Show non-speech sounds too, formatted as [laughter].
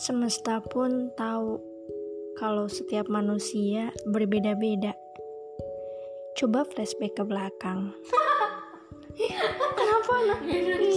Semesta pun tahu kalau setiap manusia berbeda-beda. Coba flashback ke belakang. [laughs] Kenapa anak? [laughs]